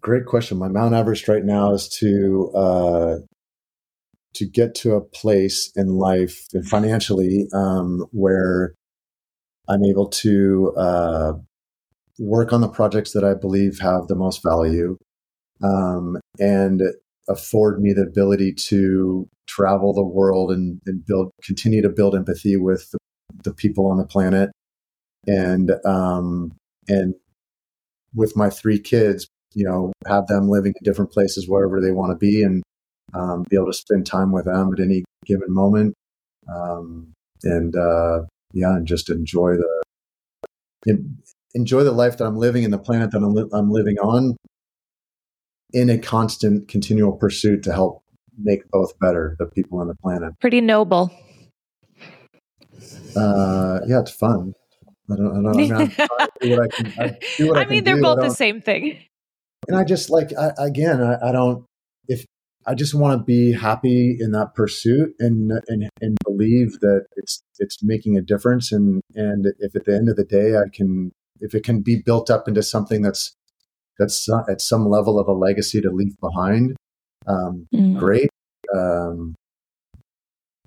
great question. My Mount Everest right now is to uh, to get to a place in life and financially um, where I'm able to uh, work on the projects that I believe have the most value, um, and afford me the ability to travel the world and, and build, continue to build empathy with the, the people on the planet, and um, and with my three kids, you know, have them living in different places wherever they want to be, and um, be able to spend time with them at any given moment, um, and uh, yeah, and just enjoy the enjoy the life that I'm living in the planet that I'm, li- I'm living on in a constant, continual pursuit to help make both better, the people on the planet. Pretty noble. Uh, yeah, it's fun. I don't, I don't, I mean, I what I can, I, do what I, I mean, they're do. both the same thing. And I just like, I, again, I, I don't, if I just want to be happy in that pursuit and, and, and believe that it's, it's making a difference. And, and if at the end of the day, I can, if it can be built up into something that's that's at some level of a legacy to leave behind. Um, mm. Great. Um,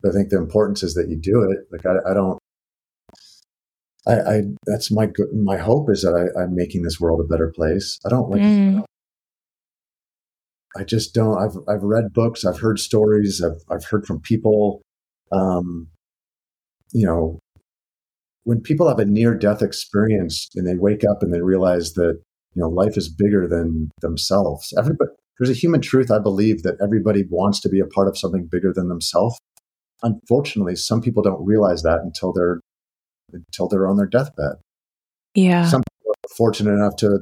I think the importance is that you do it. Like I, I don't. I, I, that's my my hope is that I, am making this world a better place. I don't like. Mm. I just don't. I've I've read books. I've heard stories. I've I've heard from people. Um, you know, when people have a near death experience and they wake up and they realize that you know life is bigger than themselves. Everybody there's a human truth i believe that everybody wants to be a part of something bigger than themselves. Unfortunately some people don't realize that until they're until they're on their deathbed. Yeah. Some people are fortunate enough to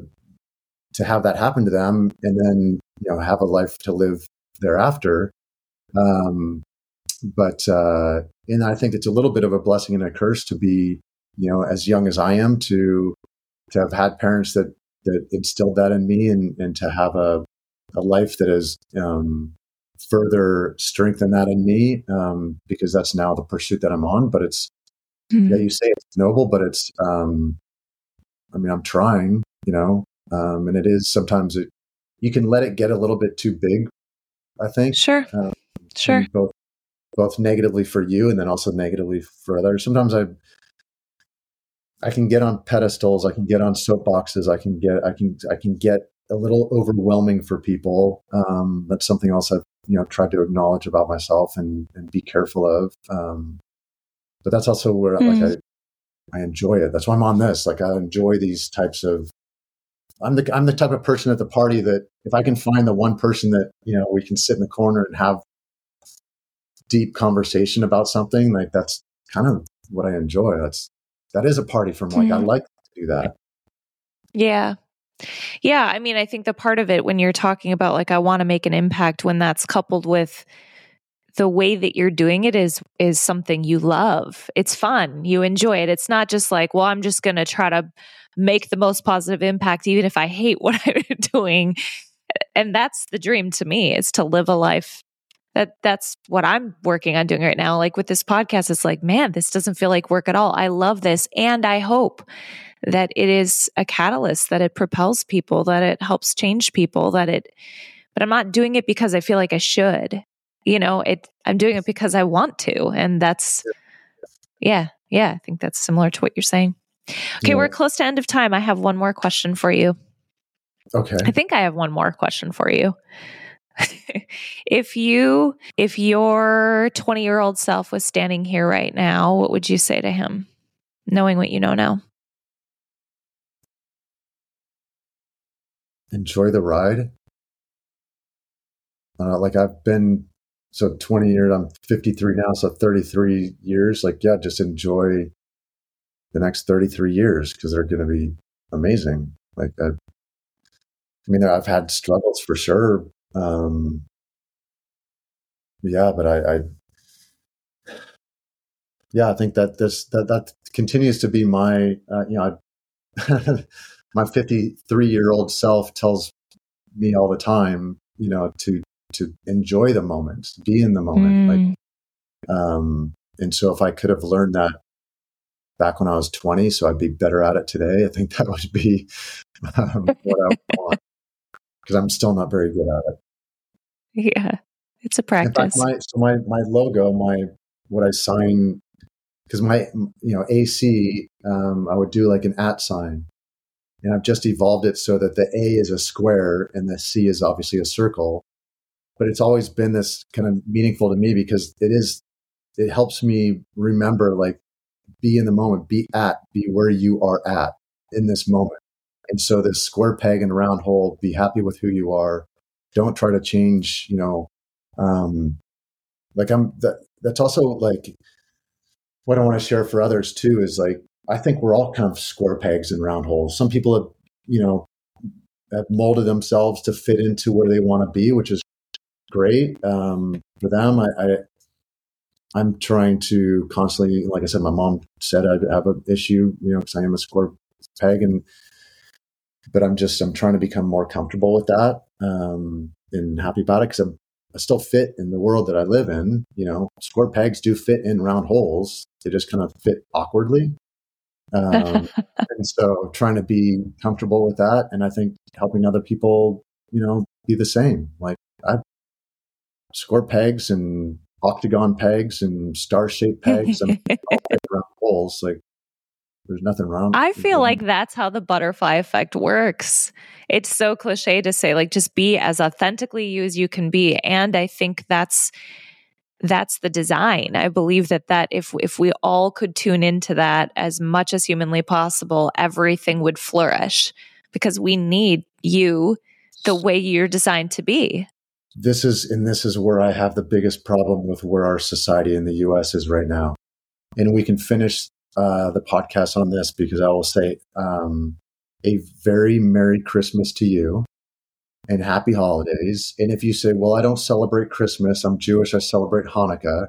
to have that happen to them and then you know have a life to live thereafter. Um but uh and i think it's a little bit of a blessing and a curse to be you know as young as i am to to have had parents that that instilled that in me and, and to have a, a life that has um, further strengthened that in me um, because that's now the pursuit that I'm on. But it's, mm-hmm. yeah, you say it's noble, but it's, um, I mean, I'm trying, you know, um, and it is sometimes it, you can let it get a little bit too big, I think. Sure. Um, sure. Both, both negatively for you and then also negatively for others. Sometimes I, I can get on pedestals, I can get on soapboxes, I can get, I can, I can get a little overwhelming for people. Um, that's something else I've, you know, tried to acknowledge about myself and, and be careful of. Um, but that's also where mm. like I, I enjoy it. That's why I'm on this. Like I enjoy these types of I'm the I'm the type of person at the party that if I can find the one person that you know we can sit in the corner and have deep conversation about something, like that's kind of what I enjoy. That's that is a party from like mm. I mm-hmm. like to do that. Yeah. Yeah, I mean, I think the part of it when you're talking about like I want to make an impact when that's coupled with the way that you're doing it is is something you love. It's fun. You enjoy it. It's not just like, well, I'm just going to try to make the most positive impact even if I hate what I'm doing. And that's the dream to me is to live a life that that's what I'm working on doing right now. Like with this podcast, it's like, man, this doesn't feel like work at all. I love this. And I hope that it is a catalyst, that it propels people, that it helps change people, that it, but I'm not doing it because I feel like I should. You know, it, I'm doing it because I want to. And that's, yeah, yeah, I think that's similar to what you're saying. Okay, yeah. we're close to end of time. I have one more question for you. Okay. I think I have one more question for you. If you if your 20 year old self was standing here right now, what would you say to him, knowing what you know now? Enjoy the ride. Uh, like I've been so 20 years, I'm 53 now, so 33 years. Like, yeah, just enjoy the next 33 years because they're going to be amazing. Like, I, I mean, I've had struggles for sure, um, yeah, but I, I, yeah, I think that this that that continues to be my uh, you know I, my 53 year old self tells me all the time you know to to enjoy the moment, be in the moment, mm. like um, and so if I could have learned that back when I was 20, so I'd be better at it today. I think that would be um, what I want because I'm still not very good at it. Yeah, it's a practice. Fact, my, so my my logo, my what I sign, because my you know AC, um, I would do like an at sign, and I've just evolved it so that the A is a square and the C is obviously a circle. But it's always been this kind of meaningful to me because it is it helps me remember like be in the moment, be at, be where you are at in this moment. And so this square peg and round hole, be happy with who you are. Don't try to change, you know, um, like I'm that that's also like what I want to share for others too is like I think we're all kind of square pegs and round holes. Some people have, you know, have molded themselves to fit into where they want to be, which is great um, for them. I, I I'm trying to constantly, like I said, my mom said I'd have an issue, you know, because I am a square peg, and but I'm just I'm trying to become more comfortable with that um, and happy about it because I'm I still fit in the world that I live in. You know, square pegs do fit in round holes; they just kind of fit awkwardly. Um, and so, trying to be comfortable with that, and I think helping other people, you know, be the same. Like I square pegs and octagon pegs and star shaped pegs and round holes. Like there's nothing wrong. I feel like that's how the butterfly effect works. It's so cliche to say like just be as authentically you as you can be and I think that's that's the design. I believe that that if if we all could tune into that as much as humanly possible, everything would flourish because we need you the way you're designed to be. This is and this is where I have the biggest problem with where our society in the US is right now. And we can finish uh, the podcast on this because I will say um, a very Merry Christmas to you and Happy Holidays. And if you say, well, I don't celebrate Christmas, I'm Jewish, I celebrate Hanukkah,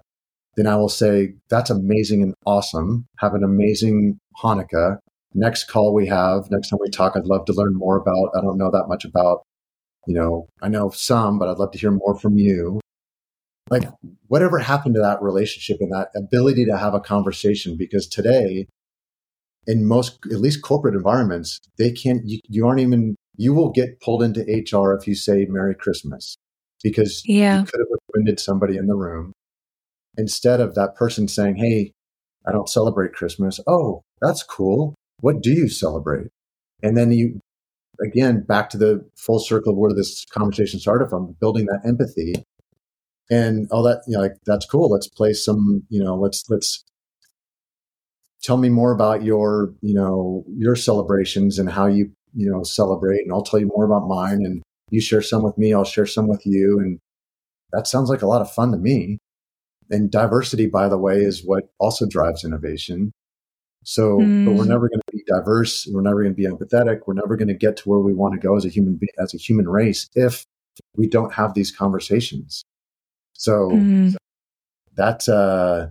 then I will say, that's amazing and awesome. Have an amazing Hanukkah. next call we have, next time we talk, I'd love to learn more about. I don't know that much about, you know, I know some, but I'd love to hear more from you. Like, whatever happened to that relationship and that ability to have a conversation? Because today, in most, at least corporate environments, they can't, you, you aren't even, you will get pulled into HR if you say Merry Christmas because yeah. you could have offended somebody in the room. Instead of that person saying, Hey, I don't celebrate Christmas. Oh, that's cool. What do you celebrate? And then you, again, back to the full circle of where this conversation started from, building that empathy and all that, you know, like, that's cool. Let's play some, you know, let's, let's tell me more about your, you know, your celebrations and how you, you know, celebrate. And I'll tell you more about mine. And you share some with me, I'll share some with you. And that sounds like a lot of fun to me. And diversity, by the way, is what also drives innovation. So, mm. but we're hmm. never going to be diverse. We're never going to be empathetic. We're never going to get to where we want to go as a human as a human race if we don't have these conversations. So mm. that, uh,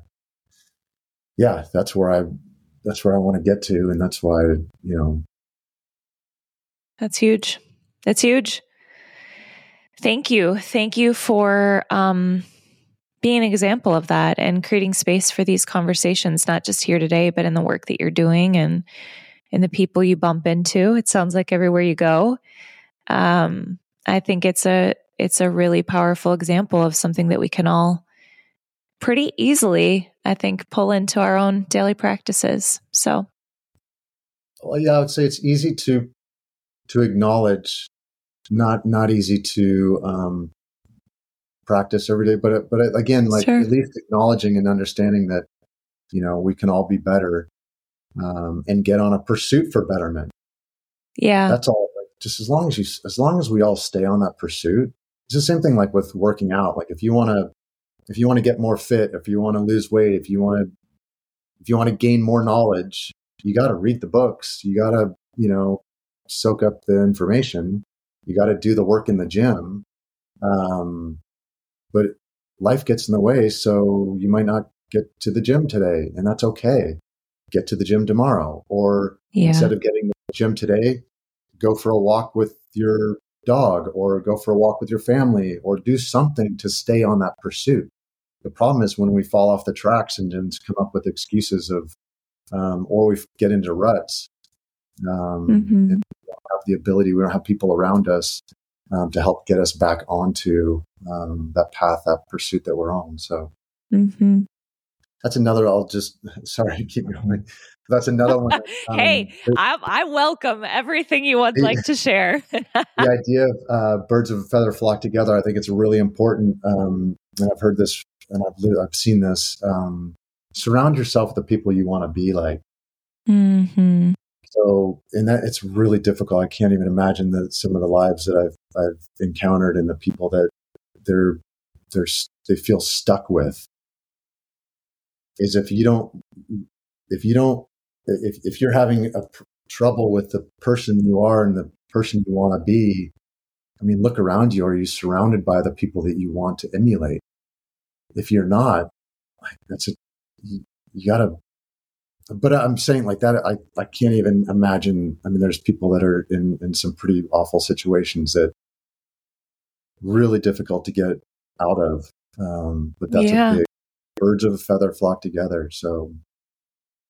yeah, that's where I, that's where I want to get to, and that's why you know, that's huge. That's huge. Thank you, thank you for um, being an example of that and creating space for these conversations, not just here today, but in the work that you're doing and in the people you bump into. It sounds like everywhere you go. Um, I think it's a it's a really powerful example of something that we can all pretty easily, I think, pull into our own daily practices. So, well, yeah, I would say it's easy to to acknowledge, not not easy to um, practice every day. But but again, like sure. at least acknowledging and understanding that you know we can all be better um, and get on a pursuit for betterment. Yeah, that's all. Like, just as long as you, as long as we all stay on that pursuit. It's the same thing like with working out. Like if you want to, if you want to get more fit, if you want to lose weight, if you want to, if you want to gain more knowledge, you got to read the books. You got to, you know, soak up the information. You got to do the work in the gym. Um, but life gets in the way. So you might not get to the gym today, and that's okay. Get to the gym tomorrow. Or yeah. instead of getting the gym today, go for a walk with your dog or go for a walk with your family or do something to stay on that pursuit. The problem is when we fall off the tracks and just come up with excuses of, um, or we get into ruts. Um, mm-hmm. and we don't have the ability, we don't have people around us um, to help get us back onto um, that path, that pursuit that we're on. So mm-hmm. That's another. I'll just sorry, to keep going. That's another one. Um, hey, I, I, welcome everything you would like to share. the idea of uh, birds of a feather flock together. I think it's really important, um, and I've heard this and I've I've seen this. Um, surround yourself with the people you want to be like. Mm-hmm. So, and that it's really difficult. I can't even imagine that some of the lives that I've I've encountered and the people that they're they're they feel stuck with is if you don't if you don't if if you're having a pr- trouble with the person you are and the person you want to be i mean look around you are you surrounded by the people that you want to emulate if you're not like that's a you, you gotta but I'm saying like that, I, I can't even imagine. I mean, there's people that are in, in some pretty awful situations that really difficult to get out of. Um, but that's yeah. a big birds of a feather flock together. So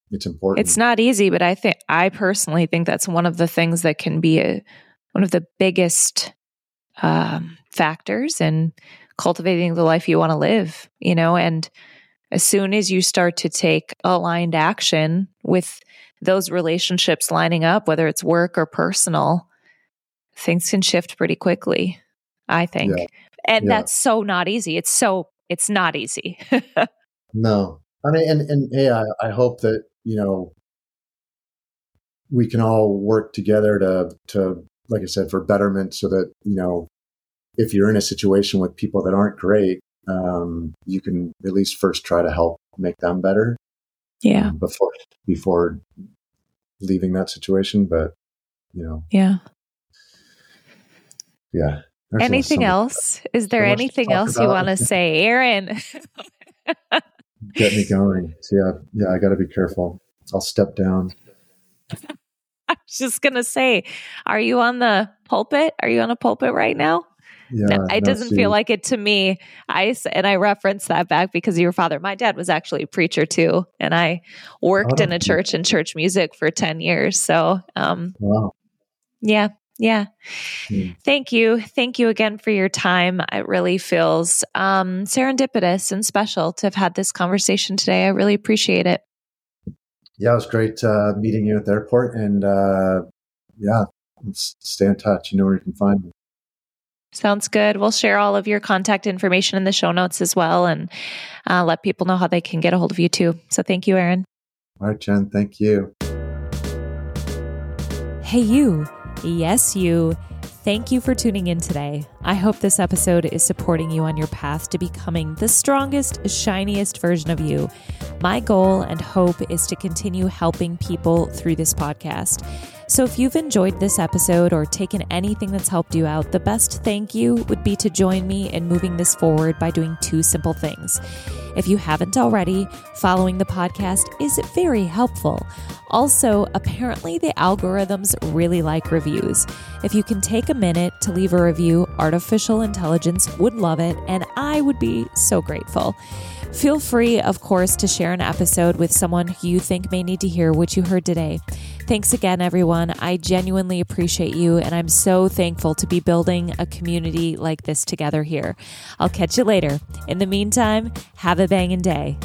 it's important. It's not easy, but I think I personally think that's one of the things that can be a, one of the biggest um, factors in cultivating the life you want to live. You know, and as soon as you start to take aligned action with those relationships lining up, whether it's work or personal, things can shift pretty quickly, I think. Yeah. And yeah. that's so not easy. It's so, it's not easy. no. I mean, and, and hey, I, I hope that, you know, we can all work together to, to, like I said, for betterment so that, you know, if you're in a situation with people that aren't great, um, you can at least first try to help make them better. Yeah. Um, before before leaving that situation, but you know. Yeah. Yeah. Anything else? Is there anything else you want to say, Aaron? Get me going. So yeah, yeah, I got to be careful. I'll step down. I was just going to say, are you on the pulpit? Are you on a pulpit right now? Yeah, no, it doesn't feel like it to me. I and I reference that back because your father. My dad was actually a preacher too, and I worked in a church and church music for ten years. So, um, wow. yeah, yeah. Hmm. Thank you. Thank you again for your time. It really feels um, serendipitous and special to have had this conversation today. I really appreciate it. Yeah, it was great uh, meeting you at the airport. And uh, yeah, stay in touch. You know where you can find me. Sounds good. We'll share all of your contact information in the show notes as well and uh, let people know how they can get a hold of you too. So thank you, Aaron. All right, Jen. Thank you. Hey, you. Yes, you. Thank you for tuning in today. I hope this episode is supporting you on your path to becoming the strongest, shiniest version of you. My goal and hope is to continue helping people through this podcast. So if you've enjoyed this episode or taken anything that's helped you out, the best thank you would be to join me in moving this forward by doing two simple things. If you haven't already, following the podcast is very helpful. Also, apparently, the algorithms really like reviews. If you can take a minute to leave a review, artificial intelligence would love it, and I would be so grateful. Feel free, of course, to share an episode with someone who you think may need to hear what you heard today. Thanks again, everyone. I genuinely appreciate you, and I'm so thankful to be building a community like this together here. I'll catch you later. In the meantime, have a banging day.